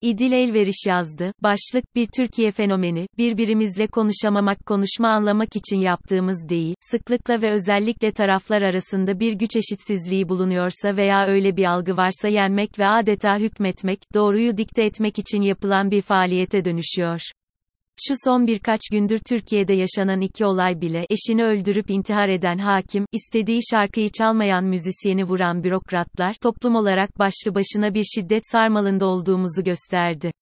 İdil Elveriş yazdı. Başlık, bir Türkiye fenomeni, birbirimizle konuşamamak konuşma anlamak için yaptığımız değil, sıklıkla ve özellikle taraflar arasında bir güç eşitsizliği bulunuyorsa veya öyle bir algı varsa yenmek ve adeta hükmetmek, doğruyu dikte etmek için yapılan bir faaliyete dönüşüyor. Şu son birkaç gündür Türkiye'de yaşanan iki olay bile, eşini öldürüp intihar eden hakim, istediği şarkıyı çalmayan müzisyeni vuran bürokratlar, toplum olarak başlı başına bir şiddet sarmalında olduğumuzu gösterdi.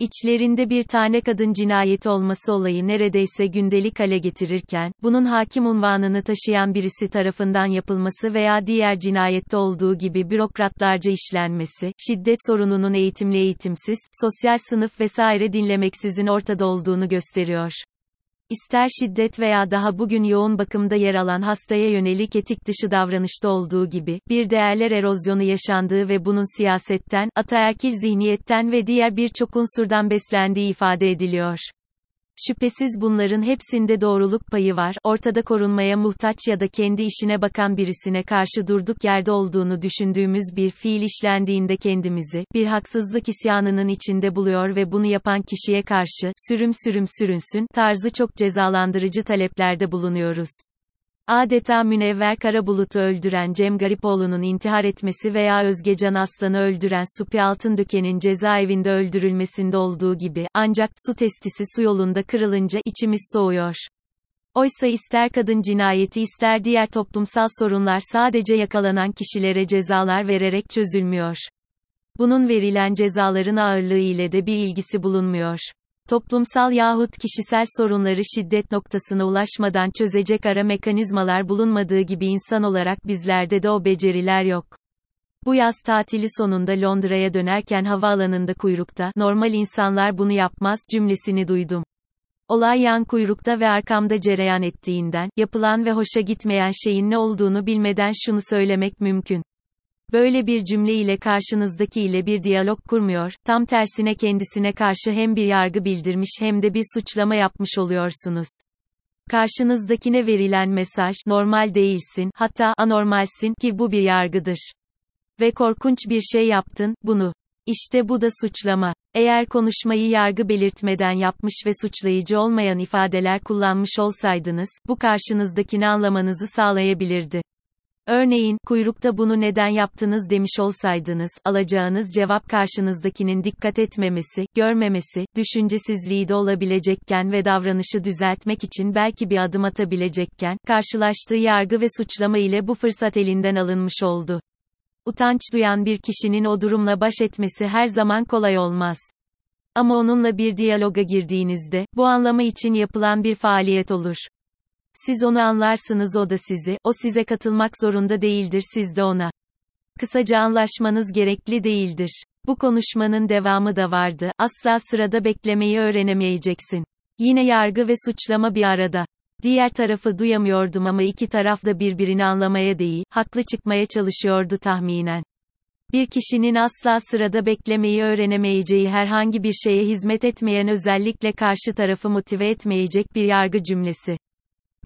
İçlerinde bir tane kadın cinayeti olması olayı neredeyse gündelik hale getirirken, bunun hakim unvanını taşıyan birisi tarafından yapılması veya diğer cinayette olduğu gibi bürokratlarca işlenmesi, şiddet sorununun eğitimli eğitimsiz, sosyal sınıf vesaire dinlemeksizin ortada olduğunu gösteriyor. İster şiddet veya daha bugün yoğun bakımda yer alan hastaya yönelik etik dışı davranışta olduğu gibi, bir değerler erozyonu yaşandığı ve bunun siyasetten, ataerkil zihniyetten ve diğer birçok unsurdan beslendiği ifade ediliyor. Şüphesiz bunların hepsinde doğruluk payı var, ortada korunmaya muhtaç ya da kendi işine bakan birisine karşı durduk yerde olduğunu düşündüğümüz bir fiil işlendiğinde kendimizi, bir haksızlık isyanının içinde buluyor ve bunu yapan kişiye karşı, sürüm sürüm sürünsün, tarzı çok cezalandırıcı taleplerde bulunuyoruz. Adeta Münevver Karabulut'u öldüren Cem Garipoğlu'nun intihar etmesi veya Özgecan Aslan'ı öldüren Supi Altındöken'in cezaevinde öldürülmesinde olduğu gibi, ancak, su testisi su yolunda kırılınca, içimiz soğuyor. Oysa ister kadın cinayeti ister diğer toplumsal sorunlar sadece yakalanan kişilere cezalar vererek çözülmüyor. Bunun verilen cezaların ağırlığı ile de bir ilgisi bulunmuyor. Toplumsal yahut kişisel sorunları şiddet noktasına ulaşmadan çözecek ara mekanizmalar bulunmadığı gibi insan olarak bizlerde de o beceriler yok. Bu yaz tatili sonunda Londra'ya dönerken havaalanında kuyrukta, normal insanlar bunu yapmaz cümlesini duydum. Olay yan kuyrukta ve arkamda cereyan ettiğinden, yapılan ve hoşa gitmeyen şeyin ne olduğunu bilmeden şunu söylemek mümkün. Böyle bir cümle ile karşınızdaki ile bir diyalog kurmuyor, tam tersine kendisine karşı hem bir yargı bildirmiş hem de bir suçlama yapmış oluyorsunuz. Karşınızdakine verilen mesaj, normal değilsin, hatta anormalsin ki bu bir yargıdır. Ve korkunç bir şey yaptın, bunu. İşte bu da suçlama. Eğer konuşmayı yargı belirtmeden yapmış ve suçlayıcı olmayan ifadeler kullanmış olsaydınız, bu karşınızdakini anlamanızı sağlayabilirdi. Örneğin, kuyrukta bunu neden yaptınız demiş olsaydınız, alacağınız cevap karşınızdakinin dikkat etmemesi, görmemesi, düşüncesizliği de olabilecekken ve davranışı düzeltmek için belki bir adım atabilecekken, karşılaştığı yargı ve suçlama ile bu fırsat elinden alınmış oldu. Utanç duyan bir kişinin o durumla baş etmesi her zaman kolay olmaz. Ama onunla bir diyaloga girdiğinizde, bu anlamı için yapılan bir faaliyet olur. Siz onu anlarsınız o da sizi, o size katılmak zorunda değildir siz de ona. Kısaca anlaşmanız gerekli değildir. Bu konuşmanın devamı da vardı, asla sırada beklemeyi öğrenemeyeceksin. Yine yargı ve suçlama bir arada. Diğer tarafı duyamıyordum ama iki taraf da birbirini anlamaya değil, haklı çıkmaya çalışıyordu tahminen. Bir kişinin asla sırada beklemeyi öğrenemeyeceği herhangi bir şeye hizmet etmeyen özellikle karşı tarafı motive etmeyecek bir yargı cümlesi.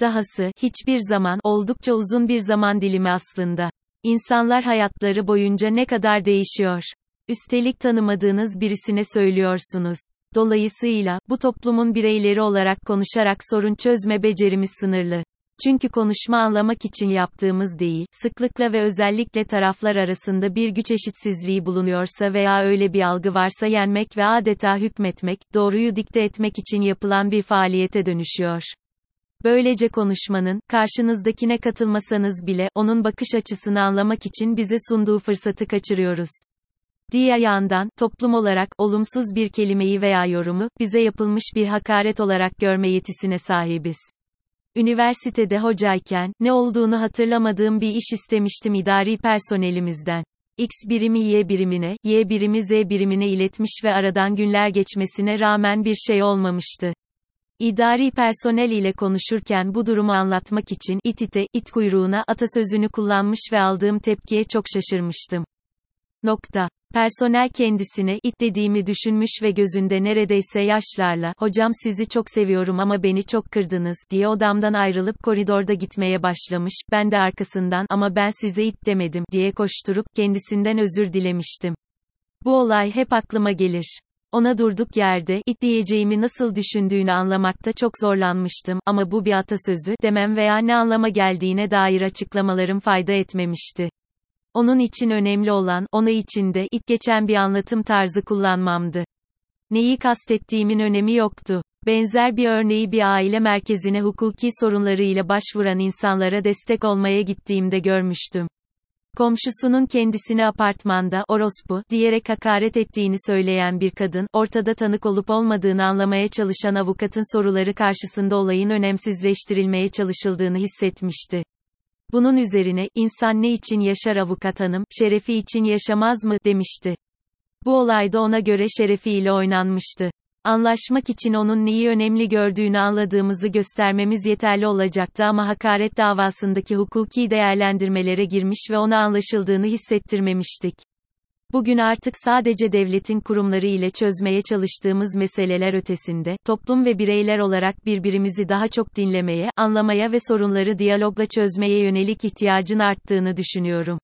Dahası, hiçbir zaman, oldukça uzun bir zaman dilimi aslında. İnsanlar hayatları boyunca ne kadar değişiyor. Üstelik tanımadığınız birisine söylüyorsunuz. Dolayısıyla, bu toplumun bireyleri olarak konuşarak sorun çözme becerimiz sınırlı. Çünkü konuşma anlamak için yaptığımız değil, sıklıkla ve özellikle taraflar arasında bir güç eşitsizliği bulunuyorsa veya öyle bir algı varsa yenmek ve adeta hükmetmek, doğruyu dikte etmek için yapılan bir faaliyete dönüşüyor. Böylece konuşmanın, karşınızdakine katılmasanız bile, onun bakış açısını anlamak için bize sunduğu fırsatı kaçırıyoruz. Diğer yandan, toplum olarak, olumsuz bir kelimeyi veya yorumu, bize yapılmış bir hakaret olarak görme yetisine sahibiz. Üniversitede hocayken, ne olduğunu hatırlamadığım bir iş istemiştim idari personelimizden. X birimi Y birimine, Y birimi Z birimine iletmiş ve aradan günler geçmesine rağmen bir şey olmamıştı. İdari personel ile konuşurken bu durumu anlatmak için it ite, it kuyruğuna atasözünü kullanmış ve aldığım tepkiye çok şaşırmıştım. Nokta. Personel kendisine it dediğimi düşünmüş ve gözünde neredeyse yaşlarla, hocam sizi çok seviyorum ama beni çok kırdınız, diye odamdan ayrılıp koridorda gitmeye başlamış, ben de arkasından, ama ben size it demedim, diye koşturup, kendisinden özür dilemiştim. Bu olay hep aklıma gelir. Ona durduk yerde, it diyeceğimi nasıl düşündüğünü anlamakta çok zorlanmıştım, ama bu bir atasözü, demem veya ne anlama geldiğine dair açıklamalarım fayda etmemişti. Onun için önemli olan, ona içinde, it geçen bir anlatım tarzı kullanmamdı. Neyi kastettiğimin önemi yoktu. Benzer bir örneği bir aile merkezine hukuki sorunlarıyla başvuran insanlara destek olmaya gittiğimde görmüştüm. Komşusunun kendisini apartmanda, orospu, diyerek hakaret ettiğini söyleyen bir kadın, ortada tanık olup olmadığını anlamaya çalışan avukatın soruları karşısında olayın önemsizleştirilmeye çalışıldığını hissetmişti. Bunun üzerine, insan ne için yaşar avukat hanım, şerefi için yaşamaz mı, demişti. Bu olayda ona göre şerefiyle oynanmıştı. Anlaşmak için onun neyi önemli gördüğünü anladığımızı göstermemiz yeterli olacaktı ama hakaret davasındaki hukuki değerlendirmelere girmiş ve ona anlaşıldığını hissettirmemiştik. Bugün artık sadece devletin kurumları ile çözmeye çalıştığımız meseleler ötesinde, toplum ve bireyler olarak birbirimizi daha çok dinlemeye, anlamaya ve sorunları diyalogla çözmeye yönelik ihtiyacın arttığını düşünüyorum.